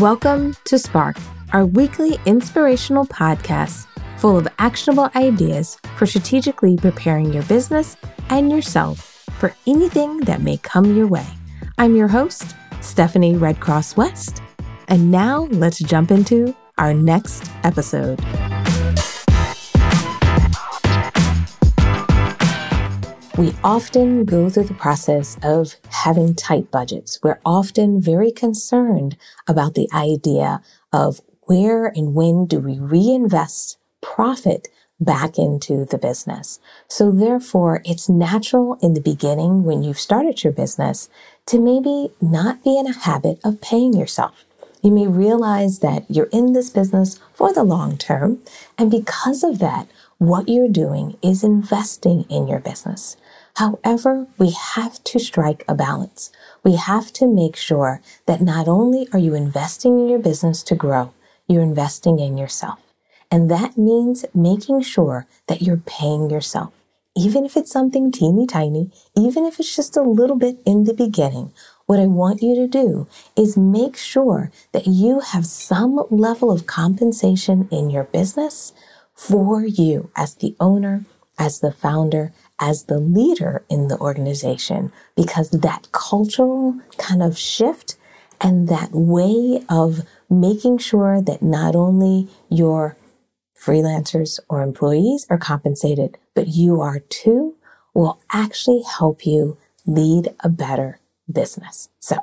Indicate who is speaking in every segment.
Speaker 1: Welcome to Spark, our weekly inspirational podcast full of actionable ideas for strategically preparing your business and yourself for anything that may come your way. I'm your host, Stephanie Redcross West, and now let's jump into our next episode. We often go through the process of having tight budgets. We're often very concerned about the idea of where and when do we reinvest profit back into the business. So therefore, it's natural in the beginning when you've started your business to maybe not be in a habit of paying yourself. You may realize that you're in this business for the long term. And because of that, what you're doing is investing in your business. However, we have to strike a balance. We have to make sure that not only are you investing in your business to grow, you're investing in yourself. And that means making sure that you're paying yourself. Even if it's something teeny tiny, even if it's just a little bit in the beginning, what I want you to do is make sure that you have some level of compensation in your business for you as the owner, as the founder, as the leader in the organization because that cultural kind of shift and that way of making sure that not only your freelancers or employees are compensated, but you are too, will actually help you lead a better business. So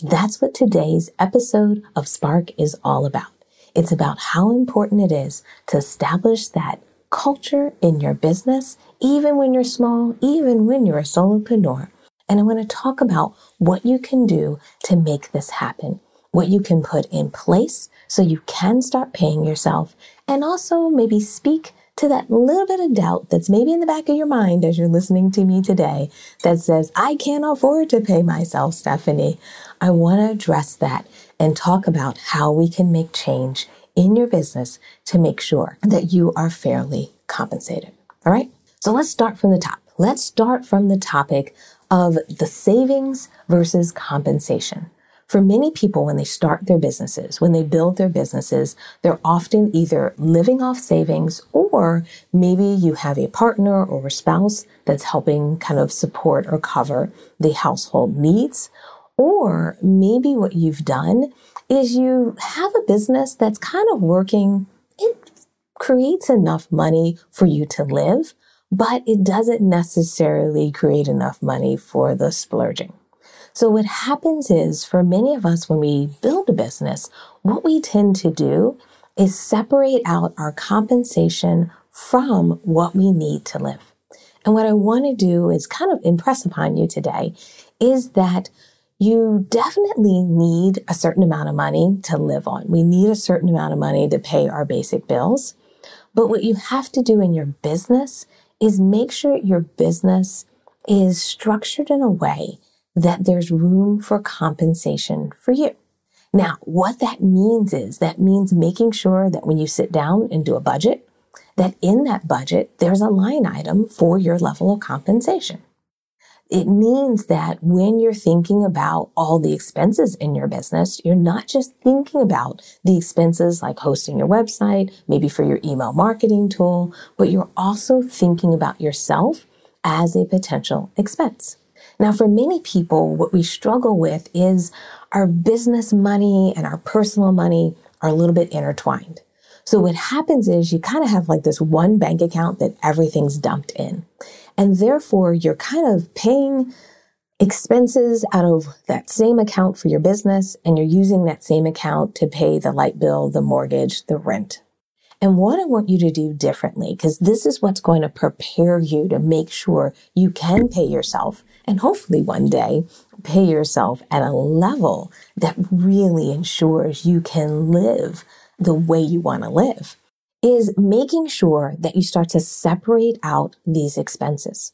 Speaker 1: that's what today's episode of Spark is all about. It's about how important it is to establish that culture in your business, even when you're small, even when you're a solopreneur. And I want to talk about what you can do to make this happen, what you can put in place so you can start paying yourself, and also maybe speak to that little bit of doubt that's maybe in the back of your mind as you're listening to me today that says, I can't afford to pay myself, Stephanie. I want to address that and talk about how we can make change in your business to make sure that you are fairly compensated. All right. So let's start from the top. Let's start from the topic of the savings versus compensation. For many people, when they start their businesses, when they build their businesses, they're often either living off savings or maybe you have a partner or a spouse that's helping kind of support or cover the household needs. Or maybe what you've done is you have a business that's kind of working. It creates enough money for you to live, but it doesn't necessarily create enough money for the splurging. So what happens is for many of us, when we build a business, what we tend to do is separate out our compensation from what we need to live. And what I want to do is kind of impress upon you today is that you definitely need a certain amount of money to live on. We need a certain amount of money to pay our basic bills. But what you have to do in your business is make sure your business is structured in a way that there's room for compensation for you. Now, what that means is that means making sure that when you sit down and do a budget, that in that budget, there's a line item for your level of compensation. It means that when you're thinking about all the expenses in your business, you're not just thinking about the expenses like hosting your website, maybe for your email marketing tool, but you're also thinking about yourself as a potential expense. Now, for many people, what we struggle with is our business money and our personal money are a little bit intertwined. So what happens is you kind of have like this one bank account that everything's dumped in. And therefore, you're kind of paying expenses out of that same account for your business, and you're using that same account to pay the light bill, the mortgage, the rent. And what I want you to do differently, because this is what's going to prepare you to make sure you can pay yourself and hopefully one day pay yourself at a level that really ensures you can live the way you want to live is making sure that you start to separate out these expenses.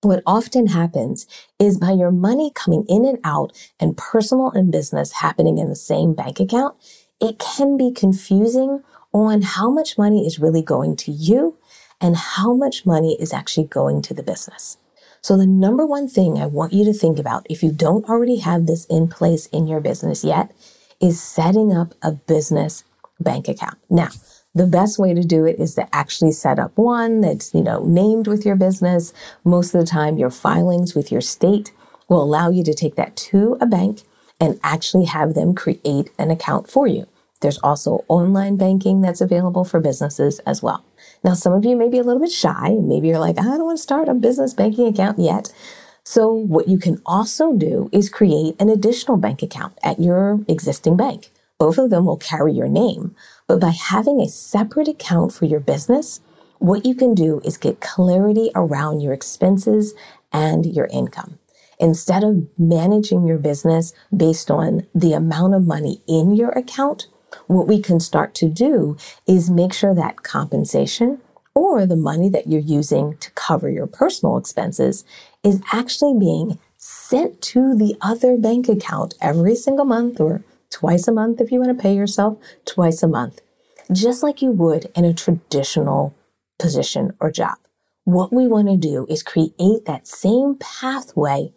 Speaker 1: What often happens is by your money coming in and out and personal and business happening in the same bank account, it can be confusing on how much money is really going to you and how much money is actually going to the business. So the number one thing I want you to think about, if you don't already have this in place in your business yet, is setting up a business bank account. Now, the best way to do it is to actually set up one that's, you know, named with your business. Most of the time, your filings with your state will allow you to take that to a bank and actually have them create an account for you. There's also online banking that's available for businesses as well. Now, some of you may be a little bit shy. Maybe you're like, I don't want to start a business banking account yet. So, what you can also do is create an additional bank account at your existing bank. Both of them will carry your name, but by having a separate account for your business, what you can do is get clarity around your expenses and your income. Instead of managing your business based on the amount of money in your account, what we can start to do is make sure that compensation or the money that you're using to cover your personal expenses is actually being sent to the other bank account every single month or twice a month if you want to pay yourself twice a month, just like you would in a traditional position or job. What we want to do is create that same pathway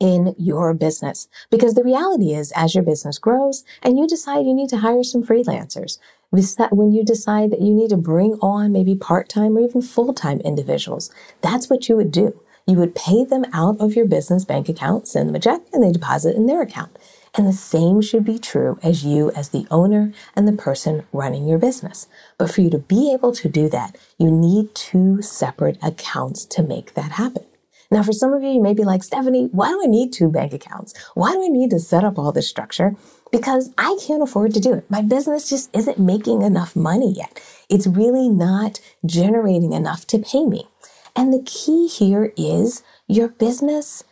Speaker 1: in your business. Because the reality is, as your business grows and you decide you need to hire some freelancers, when you decide that you need to bring on maybe part time or even full time individuals, that's what you would do. You would pay them out of your business bank account, send them a check, and they deposit in their account. And the same should be true as you, as the owner and the person running your business. But for you to be able to do that, you need two separate accounts to make that happen. Now, for some of you, you may be like, Stephanie, why do I need two bank accounts? Why do I need to set up all this structure? Because I can't afford to do it. My business just isn't making enough money yet. It's really not generating enough to pay me. And the key here is your business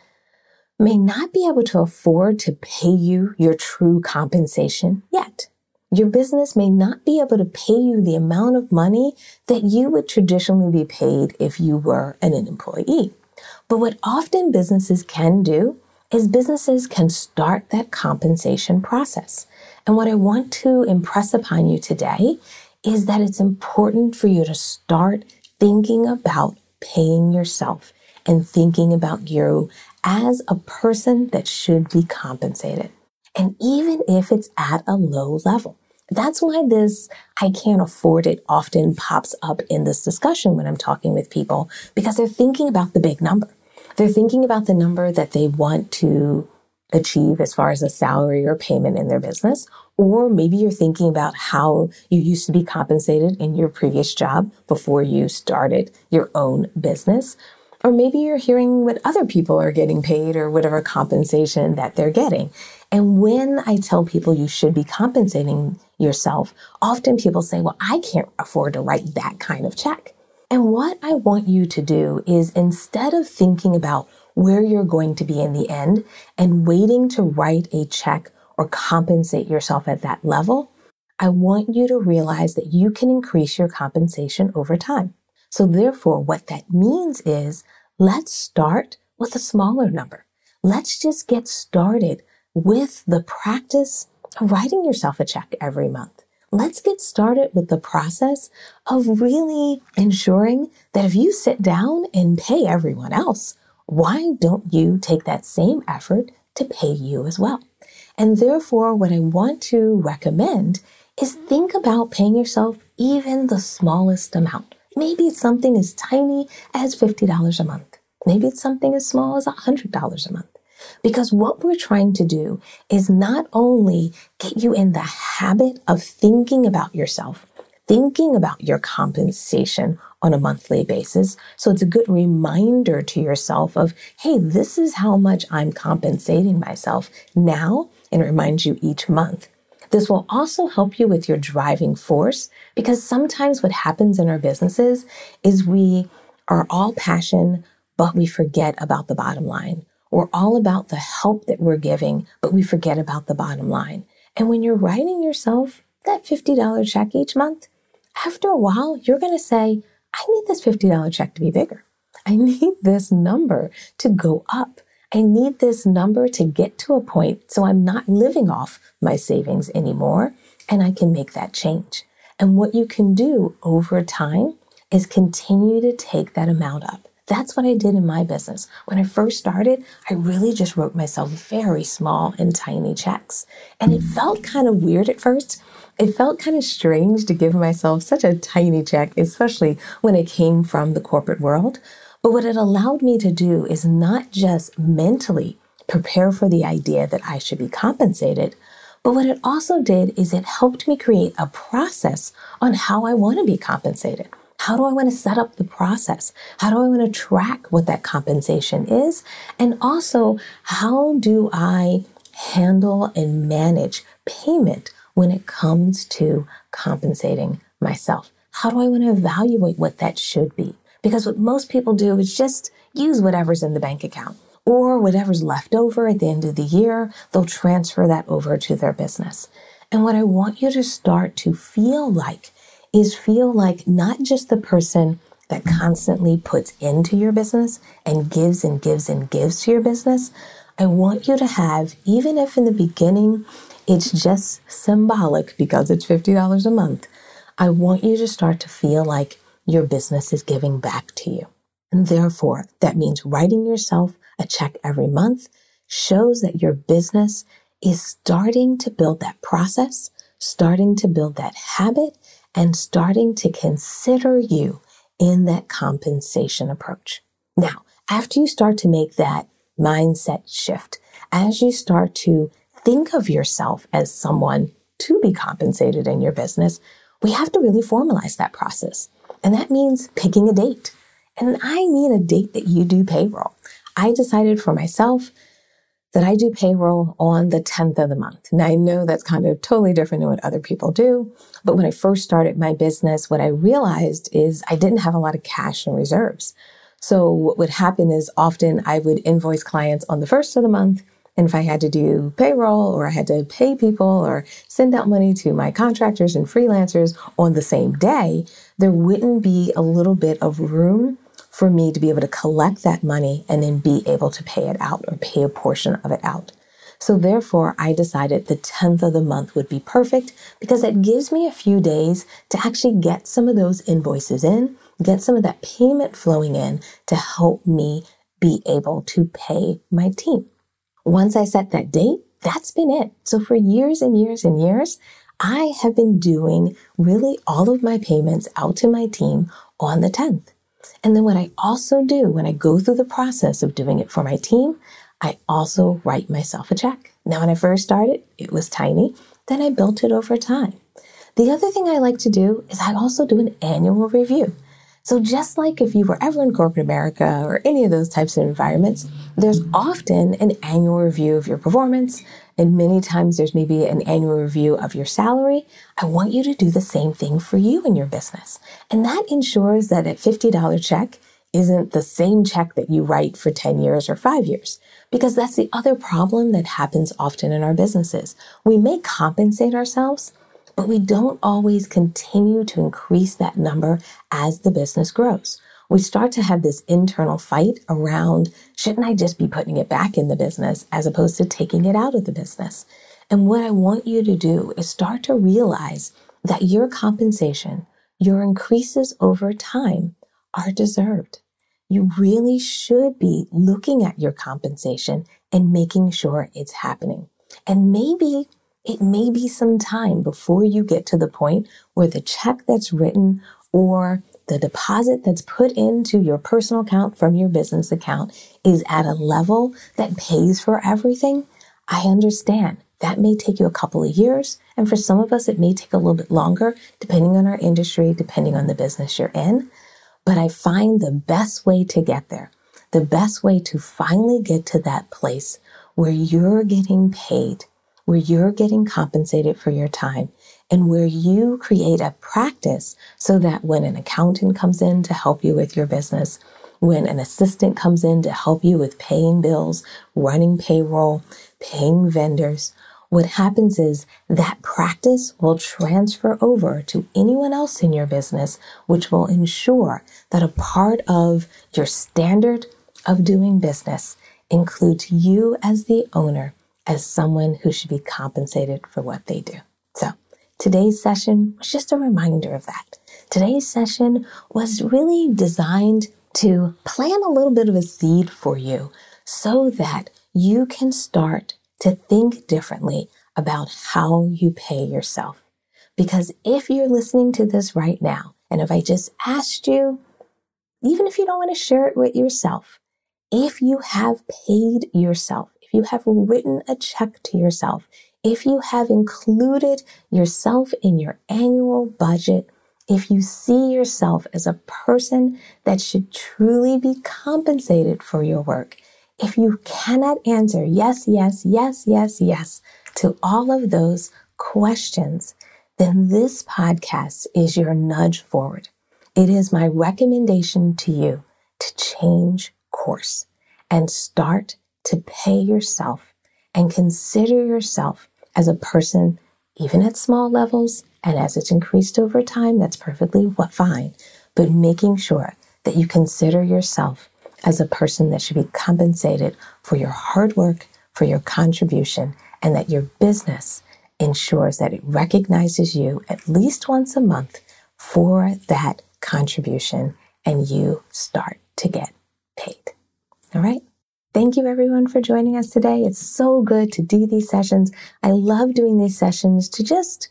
Speaker 1: may not be able to afford to pay you your true compensation yet. Your business may not be able to pay you the amount of money that you would traditionally be paid if you were an employee. But what often businesses can do is businesses can start that compensation process. And what I want to impress upon you today is that it's important for you to start thinking about paying yourself and thinking about you as a person that should be compensated. And even if it's at a low level. That's why this I can't afford it often pops up in this discussion when I'm talking with people because they're thinking about the big number. They're thinking about the number that they want to achieve as far as a salary or payment in their business. Or maybe you're thinking about how you used to be compensated in your previous job before you started your own business. Or maybe you're hearing what other people are getting paid or whatever compensation that they're getting. And when I tell people you should be compensating yourself, often people say, well, I can't afford to write that kind of check. And what I want you to do is instead of thinking about where you're going to be in the end and waiting to write a check or compensate yourself at that level, I want you to realize that you can increase your compensation over time. So therefore, what that means is let's start with a smaller number. Let's just get started with the practice of writing yourself a check every month let's get started with the process of really ensuring that if you sit down and pay everyone else, why don't you take that same effort to pay you as well? And therefore, what I want to recommend is think about paying yourself even the smallest amount. Maybe it's something as tiny as $50 a month. Maybe it's something as small as $100 a month. Because what we're trying to do is not only get you in the habit of thinking about yourself, thinking about your compensation on a monthly basis. So it's a good reminder to yourself of, hey, this is how much I'm compensating myself now. And it reminds you each month. This will also help you with your driving force because sometimes what happens in our businesses is we are all passion, but we forget about the bottom line. We're all about the help that we're giving, but we forget about the bottom line. And when you're writing yourself that $50 check each month, after a while, you're going to say, I need this $50 check to be bigger. I need this number to go up. I need this number to get to a point so I'm not living off my savings anymore and I can make that change. And what you can do over time is continue to take that amount up. That's what I did in my business. When I first started, I really just wrote myself very small and tiny checks. And it felt kind of weird at first. It felt kind of strange to give myself such a tiny check, especially when it came from the corporate world. But what it allowed me to do is not just mentally prepare for the idea that I should be compensated, but what it also did is it helped me create a process on how I want to be compensated. How do I want to set up the process? How do I want to track what that compensation is? And also, how do I handle and manage payment when it comes to compensating myself? How do I want to evaluate what that should be? Because what most people do is just use whatever's in the bank account or whatever's left over at the end of the year, they'll transfer that over to their business. And what I want you to start to feel like is feel like not just the person that constantly puts into your business and gives and gives and gives to your business. I want you to have, even if in the beginning it's just symbolic because it's $50 a month, I want you to start to feel like your business is giving back to you. And therefore, that means writing yourself a check every month shows that your business is starting to build that process, starting to build that habit, and starting to consider you in that compensation approach. Now, after you start to make that mindset shift, as you start to think of yourself as someone to be compensated in your business, we have to really formalize that process. And that means picking a date. And I mean a date that you do payroll. I decided for myself that I do payroll on the 10th of the month. Now I know that's kind of totally different than what other people do. But when I first started my business, what I realized is I didn't have a lot of cash and reserves. So what would happen is often I would invoice clients on the first of the month. And if I had to do payroll or I had to pay people or send out money to my contractors and freelancers on the same day, there wouldn't be a little bit of room for me to be able to collect that money and then be able to pay it out or pay a portion of it out. So therefore, I decided the 10th of the month would be perfect because it gives me a few days to actually get some of those invoices in, get some of that payment flowing in to help me be able to pay my team. Once I set that date, that's been it. So for years and years and years, I have been doing really all of my payments out to my team on the 10th. And then what I also do when I go through the process of doing it for my team, I also write myself a check. Now, when I first started, it was tiny. Then I built it over time. The other thing I like to do is I also do an annual review. So just like if you were ever in corporate America or any of those types of environments, there's often an annual review of your performance, and many times there's maybe an annual review of your salary. I want you to do the same thing for you in your business. And that ensures that a $50 check isn't the same check that you write for 10 years or five years. Because that's the other problem that happens often in our businesses. We may compensate ourselves, but we don't always continue to increase that number as the business grows we start to have this internal fight around shouldn't I just be putting it back in the business as opposed to taking it out of the business? And what I want you to do is start to realize that your compensation, your increases over time are deserved. You really should be looking at your compensation and making sure it's happening. And maybe it may be some time before you get to the point where the check that's written or the deposit that's put into your personal account from your business account is at a level that pays for everything, I understand. That may take you a couple of years. And for some of us, it may take a little bit longer, depending on our industry, depending on the business you're in. But I find the best way to get there, the best way to finally get to that place where you're getting paid, where you're getting compensated for your time and where you create a practice so that when an accountant comes in to help you with your business, when an assistant comes in to help you with paying bills, running payroll, paying vendors, what happens is that practice will transfer over to anyone else in your business, which will ensure that a part of your standard of doing business includes you as the owner as someone who should be compensated for what they do. So Today's session was just a reminder of that. Today's session was really designed to plant a little bit of a seed for you so that you can start to think differently about how you pay yourself. Because if you're listening to this right now, and if I just asked you, even if you don't want to share it with yourself, if you have paid yourself, you have written a check to yourself, if you have included yourself in your annual budget, if you see yourself as a person that should truly be compensated for your work, if you cannot answer yes, yes, yes, yes, yes to all of those questions, then this podcast is your nudge forward. It is my recommendation to you to change course and start to pay yourself and consider yourself as a person, even at small levels, and as it's increased over time, that's perfectly fine. But making sure that you consider yourself as a person that should be compensated for your hard work, for your contribution, and that your business ensures that it recognizes you at least once a month for that contribution and you start to get paid. All right. Thank you everyone for joining us today. It's so good to do these sessions. I love doing these sessions to just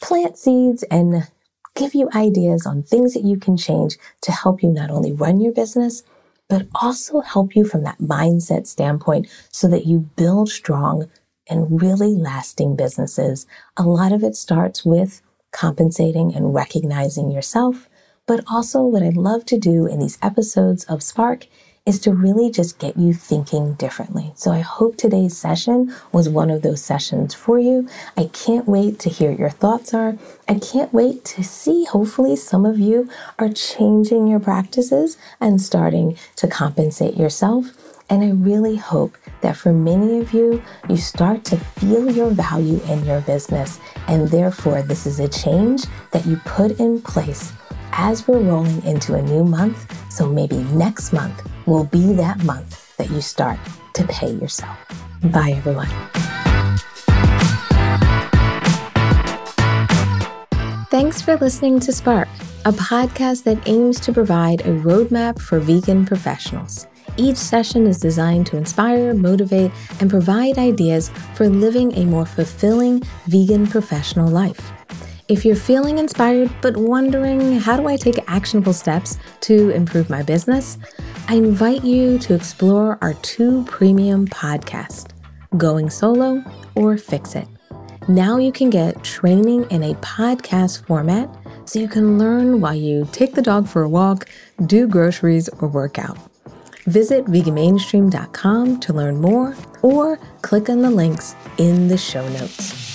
Speaker 1: plant seeds and give you ideas on things that you can change to help you not only run your business, but also help you from that mindset standpoint so that you build strong and really lasting businesses. A lot of it starts with compensating and recognizing yourself. But also what I love to do in these episodes of Spark is to really just get you thinking differently. So I hope today's session was one of those sessions for you. I can't wait to hear your thoughts are. I can't wait to see, hopefully, some of you are changing your practices and starting to compensate yourself. And I really hope that for many of you, you start to feel your value in your business. And therefore, this is a change that you put in place as we're rolling into a new month. So maybe next month, will be that month that you start to pay yourself. Bye, everyone. Thanks for listening to Spark, a podcast that aims to provide a roadmap for vegan professionals. Each session is designed to inspire, motivate, and provide ideas for living a more fulfilling vegan professional life. If you're feeling inspired but wondering how do I take actionable steps to improve my business, I invite you to explore our two premium podcasts, Going Solo or Fix It. Now you can get training in a podcast format so you can learn while you take the dog for a walk, do groceries, or work out. Visit veganmainstream.com to learn more or click on the links in the show notes.